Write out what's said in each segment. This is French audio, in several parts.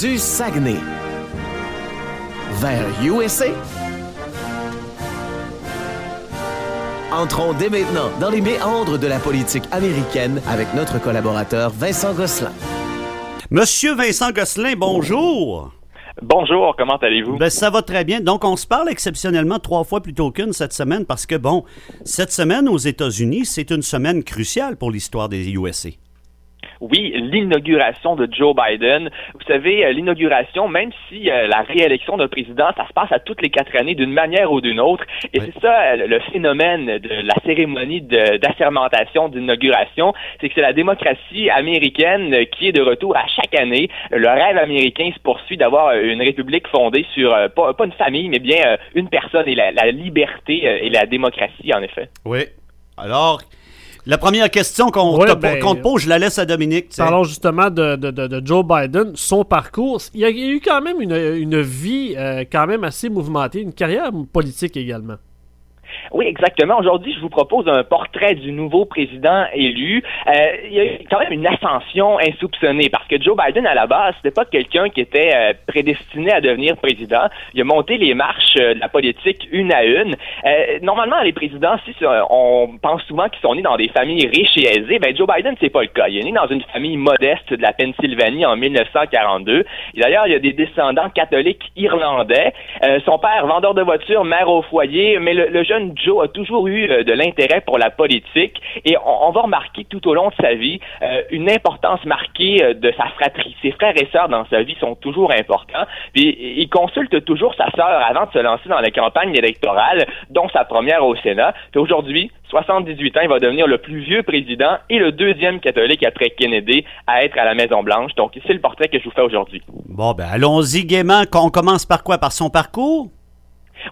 du Saguenay vers USA. Entrons dès maintenant dans les méandres de la politique américaine avec notre collaborateur Vincent Gosselin. Monsieur Vincent Gosselin, bonjour. Bonjour, comment allez-vous? Ben, ça va très bien. Donc, on se parle exceptionnellement trois fois plutôt qu'une cette semaine parce que, bon, cette semaine aux États-Unis, c'est une semaine cruciale pour l'histoire des USA. Oui, l'inauguration de Joe Biden. Vous savez, euh, l'inauguration, même si euh, la réélection d'un président, ça se passe à toutes les quatre années d'une manière ou d'une autre. Et c'est ça euh, le phénomène de la cérémonie d'assermentation d'inauguration, c'est que c'est la démocratie américaine qui est de retour à chaque année. Le rêve américain se poursuit d'avoir une république fondée sur pas, pas, une famille, mais bien une personne et la, la liberté et la démocratie, en effet. Oui. Alors, la première question qu'on te, ben, pose, je la laisse à Dominique. Parlons justement de, Joe Biden, son parcours. Il y a, eu quand même une, vie euh, quand même assez mouvementée, une carrière politique également. Oui, exactement. Aujourd'hui, je vous propose un portrait du nouveau président élu. Euh, il y a quand même une ascension insoupçonnée parce que Joe Biden, à la base, c'était pas quelqu'un qui était euh, prédestiné à devenir président. Il a monté les marches euh, de la politique une à une. normalement, les présidents, si on pense souvent qu'ils sont nés dans des familles riches et aisées, ben Joe Biden, c'est pas le cas. Il est né dans une famille modeste de la Pennsylvanie en 1942. D'ailleurs, il y a des descendants catholiques irlandais. son père, vendeur de voitures, mère au foyer, mais le jeune Joe a toujours eu euh, de l'intérêt pour la politique et on, va remarquer tout au long de sa vie euh, une importance marquée euh, de sa fratrie. Ses frères et sœurs dans sa vie sont toujours importants. Puis il consulte toujours sa sœur avant de se lancer dans la campagne électorale, dont sa première au Sénat. Puis aujourd'hui, 78 ans, il va devenir le plus vieux président et le deuxième catholique après Kennedy à être à la Maison Blanche. Donc c'est le portrait que je vous fais aujourd'hui. Bon ben allons-y gaiement. On commence par quoi? Par son parcours?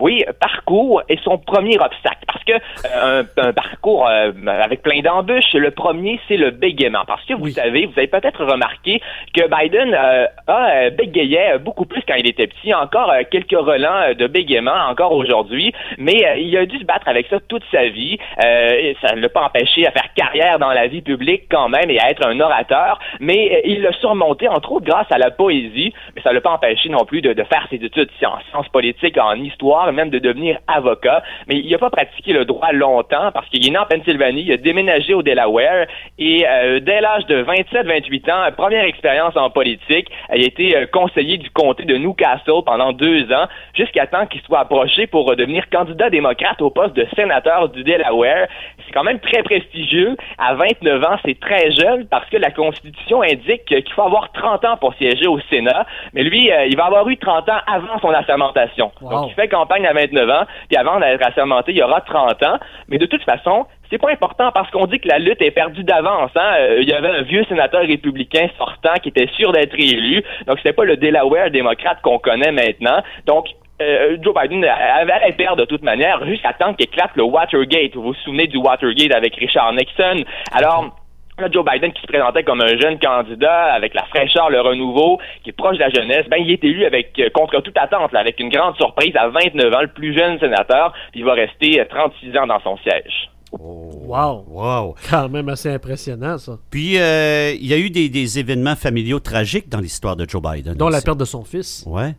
Oui, parcours est son premier obstacle. Parce que euh, un, parcours euh, avec plein d'embûches, le premier c'est le bégaiement. Parce que vous savez, vous avez peut-être remarqué que Biden euh, a bégayait beaucoup plus quand il était petit, encore quelques relents de bégaiement encore aujourd'hui, mais il a dû se battre avec ça toute sa vie. ça ne l'a pas empêché à faire carrière dans la vie publique quand même et à être un orateur, mais il l'a surmonté entre autres grâce à la poésie, mais ça ne l'a pas empêché non plus de, de faire ses études en sciences politiques, en histoire même de devenir avocat, mais il n'a pas pratiqué le droit longtemps parce qu'il est né en Pennsylvanie, il a déménagé au Delaware et euh, dès l'âge de 27-28 ans, première expérience en politique, il a été euh, conseiller du comté de Newcastle pendant deux ans jusqu'à temps qu'il soit approché pour euh, devenir candidat démocrate au poste de sénateur du Delaware. C'est quand même très prestigieux. À 29 ans, c'est très jeune parce que la Constitution indique qu'il faut avoir 30 ans pour siéger au Sénat, mais lui, il va avoir eu 30 ans avant son assermentation. Donc, il fait campagne à 29 ans, puis avant d'être assermenté, il y aura 30 ans. Mais de toute façon, c'est pas important parce qu'on dit que la lutte est perdue d'avance. Hein? Euh, il y avait un vieux sénateur républicain sortant qui était sûr d'être élu. Donc, c'était pas le Delaware démocrate qu'on connaît maintenant. Donc, euh, Joe Biden avait perdre de toute manière jusqu'à temps qu'éclate le Watergate. Vous vous souvenez du Watergate avec Richard Nixon? Alors, Là, Joe Biden qui se présentait comme un jeune candidat avec la fraîcheur, le renouveau, qui est proche de la jeunesse, ben il est élu avec euh, contre toute attente, là, avec une grande surprise à 29 ans, le plus jeune sénateur, puis il va rester 36 euh, ans dans son siège. Oh, wow! Wow! Quand même assez impressionnant, ça. Puis, euh, il y a eu des, des événements familiaux tragiques dans l'histoire de Joe Biden. Dont la perte de son fils. Ouais.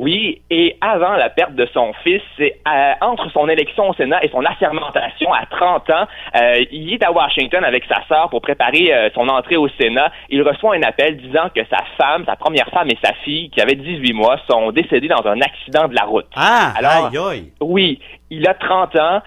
Oui, et avant la perte de son fils, c'est euh, entre son élection au Sénat et son assermentation à 30 ans, euh, il est à Washington avec sa sœur pour préparer euh, son entrée au Sénat. Il reçoit un appel disant que sa femme, sa première femme et sa fille, qui avaient 18 mois, sont décédées dans un accident de la route. Ah, Alors, aïe, aïe. Oui, il a 30 ans,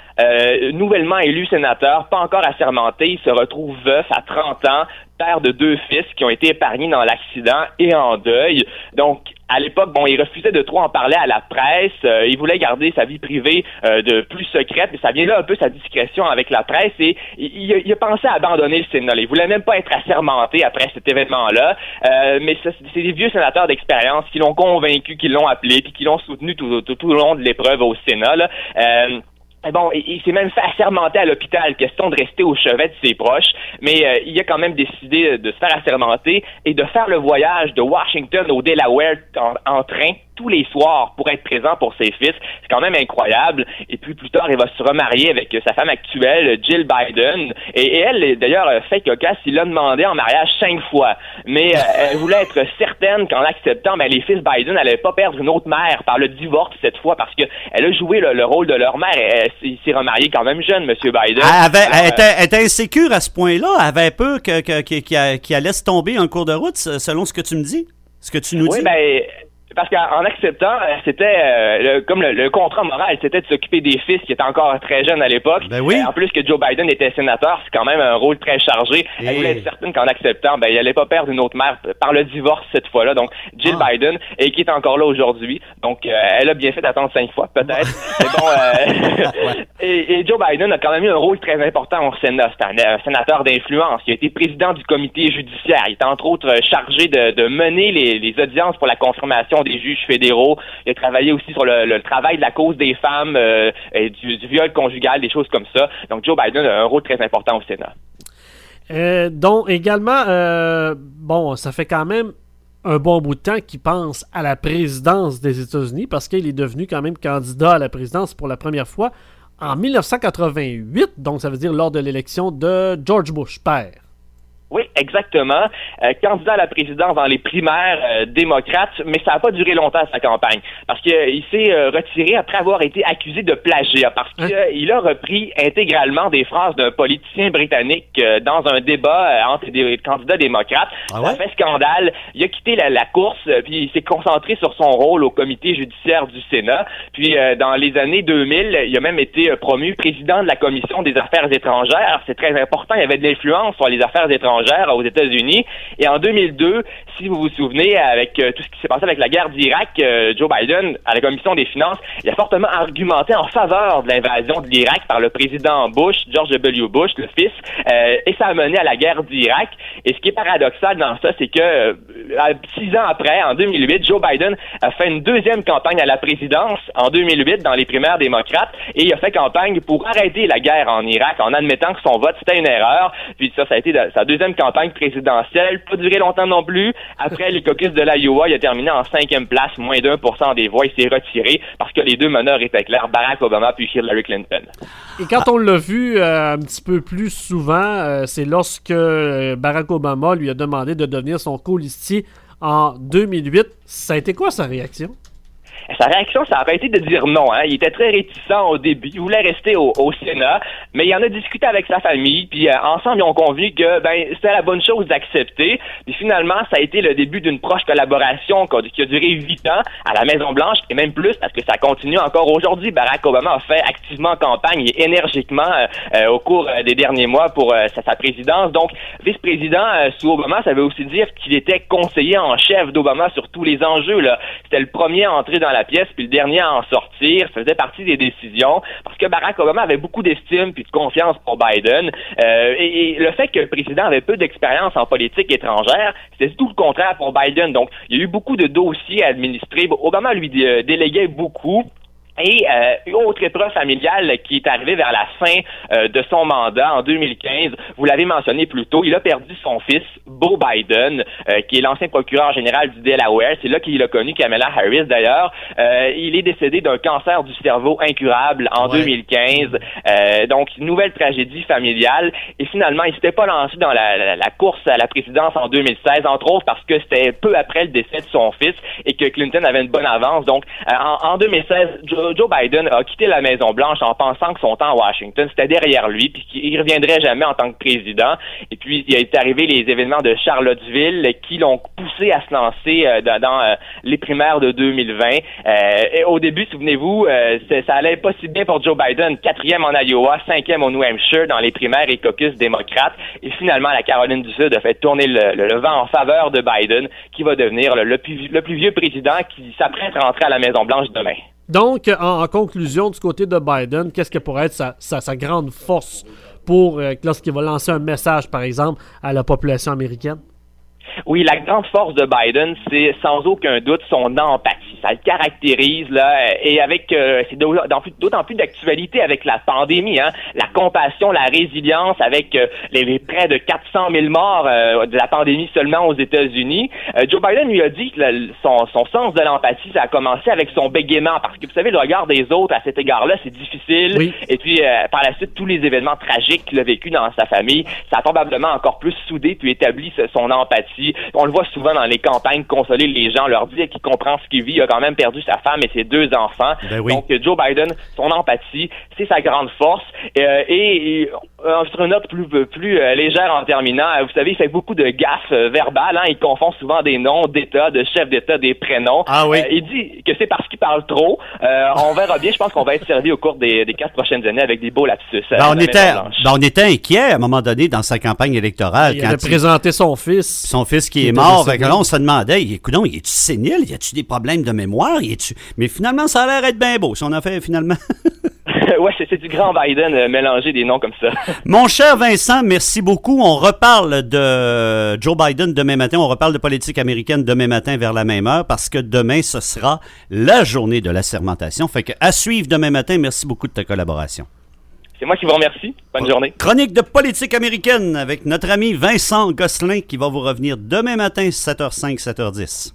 nouvellement élu sénateur, pas encore assermenté, il se retrouve veuf à 30 ans, père de deux fils qui ont été épargnés dans l'accident et en deuil. Donc, à l'époque, bon, il refusait de trop en parler à la presse. Euh, il voulait garder sa vie privée euh, de plus secrète, mais ça vient là un peu sa discrétion avec la presse et il, a, pensé à abandonner le Sénat. Il voulait même pas être assermenté après cet événement-là. Euh, mais c'est des vieux sénateurs d'expérience qui l'ont convaincu, qui l'ont appelé, puis qui l'ont soutenu tout, tout, au long de l'épreuve au Sénat. Là. Bon, il, s'est même fait assermenter à l'hôpital, question de rester au chevet de ses proches, mais euh, il a quand même décidé de se faire assermenter et de faire le voyage de Washington au Delaware en, train tous les soirs pour être présent pour ses fils. C'est quand même incroyable. Et puis plus tard, il va se remarier avec sa femme actuelle, Jill Biden. Et, elle, d'ailleurs, fait cocasse, il l'a demandé en mariage cinq fois. Mais euh, elle voulait être certaine qu'en acceptant, ben, les fils Biden n'allaient pas perdre une autre mère par le divorce cette fois parce qu'elle a joué le, rôle de leur mère. Et, il s'est remarié quand même jeune, M. Biden. Elle, était, insécure à ce point-là. Elle avait peur qu'il que, allait se tomber en cours de route, selon ce que tu me dis, ce que tu nous oui, dis. Ben, parce qu'en acceptant, euh, c'était euh, comme le, contrat moral, c'était de s'occuper des fils qui étaient encore très jeunes à l'époque. Ben oui. en plus que Joe Biden était sénateur, c'est quand même un rôle très chargé. Elle voulait être certaine qu'en acceptant, ben, il allait pas perdre une autre mère par le divorce cette fois-là. Donc, Jill ah. Biden, et qui est encore là aujourd'hui. Donc, euh, elle a bien fait d'attendre cinq fois, peut-être. bon, et, Joe Biden a quand même eu un rôle très important au Sénat. C'est un, sénateur d'influence. Il a été président du comité judiciaire. Il est entre autres chargé de, de mener les, les audiences pour la confirmation des juges fédéraux. Il a travaillé aussi sur le, travail de la cause des femmes, euh, et du, viol conjugal, des choses comme ça. Donc Joe Biden a un rôle très important au Sénat. Euh, donc également, euh, bon, ça fait quand même un bon bout de temps qu'il pense à la présidence des États-Unis parce qu'il est devenu quand même candidat à la présidence pour la première fois en 1988, donc ça veut dire lors de l'élection de George Bush père. Oui, exactement. Euh, candidat à la présidence dans les primaires euh, démocrates, mais ça n'a pas duré longtemps sa campagne parce qu'il euh, s'est retiré après avoir été accusé de plagiat parce qu'il a repris intégralement des phrases d'un politicien britannique dans un débat entre des candidats démocrates. Ah ça a fait scandale. Il a quitté la, course puis il s'est concentré sur son rôle au comité judiciaire du Sénat. Puis dans les années 2000, il a même été promu président de la commission des affaires étrangères. C'est très important. Il avait de l'influence sur les affaires étrangères aux États-Unis. Et en 2002, si vous vous souvenez, avec euh, tout ce qui s'est passé avec la guerre d'Irak, euh, Joe Biden, à la commission des finances, il a fortement argumenté en faveur de l'invasion de l'Irak par le président Bush, George W. Bush, le fils, euh, et ça a mené à la guerre d'Irak. Et ce qui est paradoxal dans ça, c'est que six ans après, en 2008, Joe Biden a fait une deuxième campagne à la présidence en 2008 dans les primaires démocrates et il a fait campagne pour arrêter la guerre en Irak en admettant que son vote c'était une erreur. Puis ça, ça a été sa deuxième campagne présidentielle. Pas duré longtemps non plus. Après le caucus de l'Iowa, il a terminé en cinquième place, moins d'un pour cent des voix. Il s'est retiré parce que les deux meneurs étaient clairs, Barack Obama puis Hillary Clinton. Et quand on l'a vu euh, un petit peu plus souvent, euh, c'est lorsque euh, Barack Obama lui a demandé de devenir son colistier en 2008. Ça a été quoi sa réaction? Sa réaction, ça a été de dire non. Hein. Il était très réticent au début. Il voulait rester au, Sénat, mais il en a discuté avec sa famille. Puis euh, ensemble, ils ont convenu que ben c'était la bonne chose d'accepter. Puis finalement, ça a été le début d'une proche collaboration qui a duré huit ans à la Maison Blanche et même plus parce que ça continue encore aujourd'hui. Barack Obama a fait activement campagne et énergiquement euh, euh, au cours des derniers mois pour sa, présidence. Donc, vice-président sous Obama, ça veut aussi dire qu'il était conseiller en chef d'Obama sur tous les enjeux. C'était le premier à entrer dans la pièce, puis le dernier à en sortir, faisait partie des décisions, parce que Barack Obama avait beaucoup d'estime puis de confiance pour Biden. Euh, et, le fait que le président avait peu d'expérience en politique étrangère, c'était tout le contraire pour Biden. Donc, il y a eu beaucoup de dossiers à administrer. Obama lui euh, déléguait beaucoup. Et euh, autre épreuve familiale qui est arrivée vers la fin euh, de son mandat en 2015, vous l'avez mentionné plus tôt, il a perdu son fils, Beau Biden, euh, qui est l'ancien procureur général du Delaware. C'est là qu'il a connu Kamala Harris d'ailleurs. Euh, il est décédé d'un cancer du cerveau incurable en 2015. donc, nouvelle tragédie familiale. Et finalement, il s'était pas lancé dans la, la, course à la présidence en 2016, entre autres parce que c'était peu après le décès de son fils et que Clinton avait une bonne avance. Donc, en, en 2016, Joe Biden a quitté la Maison-Blanche en pensant que son temps à Washington, c'était derrière lui, puis qu'il reviendrait jamais en tant que président. Et puis, il est arrivé les événements de Charlottesville qui l'ont poussé à se lancer euh, dans, euh, les primaires de 2020. Euh, et au début, souvenez-vous, ça allait pas si bien pour Joe Biden, quatrième en Iowa, cinquième au New Hampshire dans les primaires et caucus démocrates. Et finalement, la Caroline du Sud a fait tourner le, vent en faveur de Biden, qui va devenir le, plus, le plus vieux président qui s'apprête à rentrer à la Maison-Blanche demain. Donc, en, conclusion, du côté de Biden, qu'est-ce qui pourrait être sa, grande force pour euh, lorsqu'il va lancer un message, par exemple, à la population américaine? Oui, la grande force de Biden, c'est sans aucun doute son empathie ça le caractérise là, et avec euh, c'est d'autant plus d'actualité avec la pandémie, hein, la compassion, la résilience, avec euh, les, près de 400 000 morts euh, de la pandémie seulement aux États-Unis. Joe Biden lui a dit que son, son sens de l'empathie, ça a commencé avec son bégaiement, parce que vous savez, le regard des autres à cet égard-là, c'est difficile. Et puis par la suite, tous les événements tragiques qu'il a vécu dans sa famille, ça a probablement encore plus soudé puis établi son empathie. On le voit souvent dans les campagnes, consoler les gens, leur dire qu'il comprend ce qu'il vit. Il a quand même perdu sa femme et ses deux enfants. Ben Donc, Joe Biden, son empathie, c'est sa grande force. Euh, et, euh, sur une note plus, plus euh, légère en terminant, vous savez, il fait beaucoup de gaffes verbales. Hein. Il confond souvent des noms d'État, de chefs d'État, des prénoms. Ah oui. il dit que c'est parce qu'il parle trop. on verra bien. Je pense qu'on va être servi au cours des, des quatre prochaines années avec des beaux lapsus. Ben, on, était, ben, on était inquiet à un moment donné dans sa campagne électorale. Il quand a présenté son fils. Son fils qui, est mort. là, on se demandait, écoute, il est-tu sénile? Y a-tu des problèmes de mémoire? Y tu Mais finalement, ça a l'air d'être bien beau. Si on a fait finalement. ouais, c'est du grand Biden euh, mélanger des noms comme ça. Mon cher Vincent, merci beaucoup. On reparle de Joe Biden demain matin. On reparle de politique américaine demain matin vers la même heure parce que demain, ce sera la journée de la sermentation. Fait que à suivre demain matin. Merci beaucoup de ta collaboration. C'est moi qui vous remercie. Bonne journée. Chronique de politique américaine avec notre ami Vincent Gosselin qui va vous revenir demain matin 7h05, 7h10.